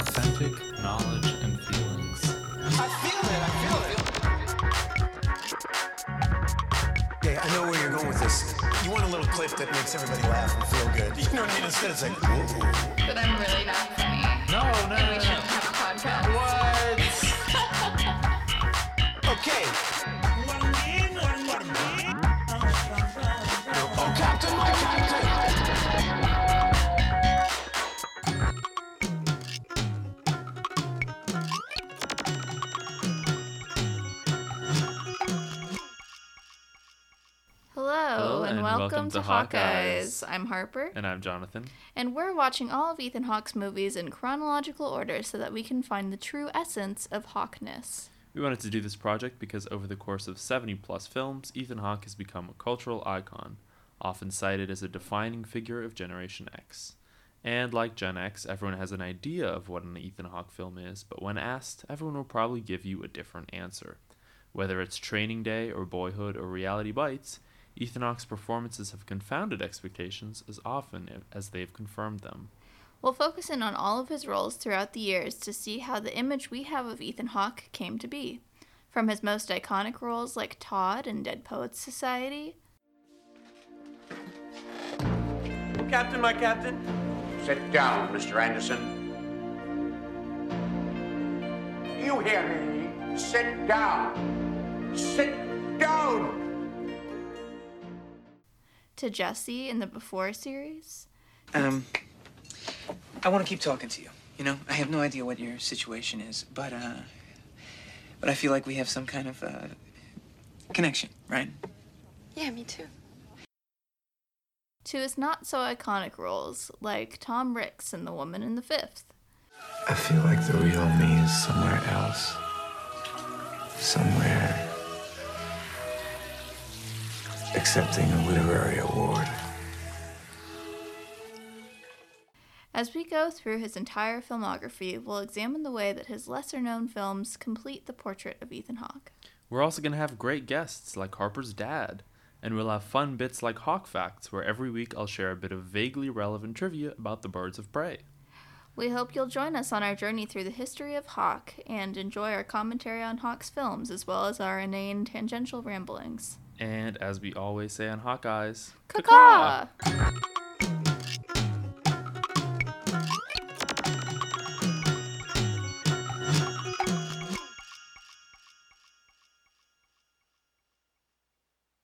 authentic knowledge and feelings. I feel it, I feel it. I know where you're going with this. You want a little clip that makes everybody laugh and feel good. You know what I mean? Instead, it's like, Whoa. But I'm really not funny. No, no, no. And, welcome, to, Hawkeyes. I'm Harper, And I'm Jonathan. and we're watching all of Ethan Hawke's movies in chronological order so that we can find the true essence of Hawkness. We wanted to do this project because over the course of 70 plus films, Ethan Hawke has become a cultural icon, often cited as a defining figure of Generation X. And like Gen X, everyone has an idea of what an Ethan Hawke film is, but when asked, everyone will probably give you a different answer. Whether it's Training Day or Boyhood or Reality Bites, Ethan Hawke's performances have confounded expectations as often as they've confirmed them. We'll focus in on all of his roles throughout the years to see how the image we have of Ethan Hawke came to be. From his most iconic roles like Todd in Dead Poets Society, Captain, my Captain. Sit down, Mr. Anderson. You hear me? Sit down. Sit to Jesse in the Before series, Um, I want to keep talking to you. You know, I have no idea what your situation is, but uh, but I feel like we have some kind of uh, connection, right? Yeah, me too. to his not so iconic roles like Tom Ricks in The Woman in the Fifth. I feel like the real me is somewhere else. Somewhere accepting a literary award. As we go through his entire filmography, we'll examine the way that his lesser known films complete the portrait of Ethan Hawke. We're also going to have great guests like Harper's dad, and we'll have fun bits like Hawk Facts, where every week I'll share a bit of vaguely relevant trivia about the birds of prey. We hope you'll join us on our journey through the history of Hawk and enjoy our commentary on Hawke's films as well as our inane tangential ramblings. And as we always say on Hawkeyes, Caw-caw!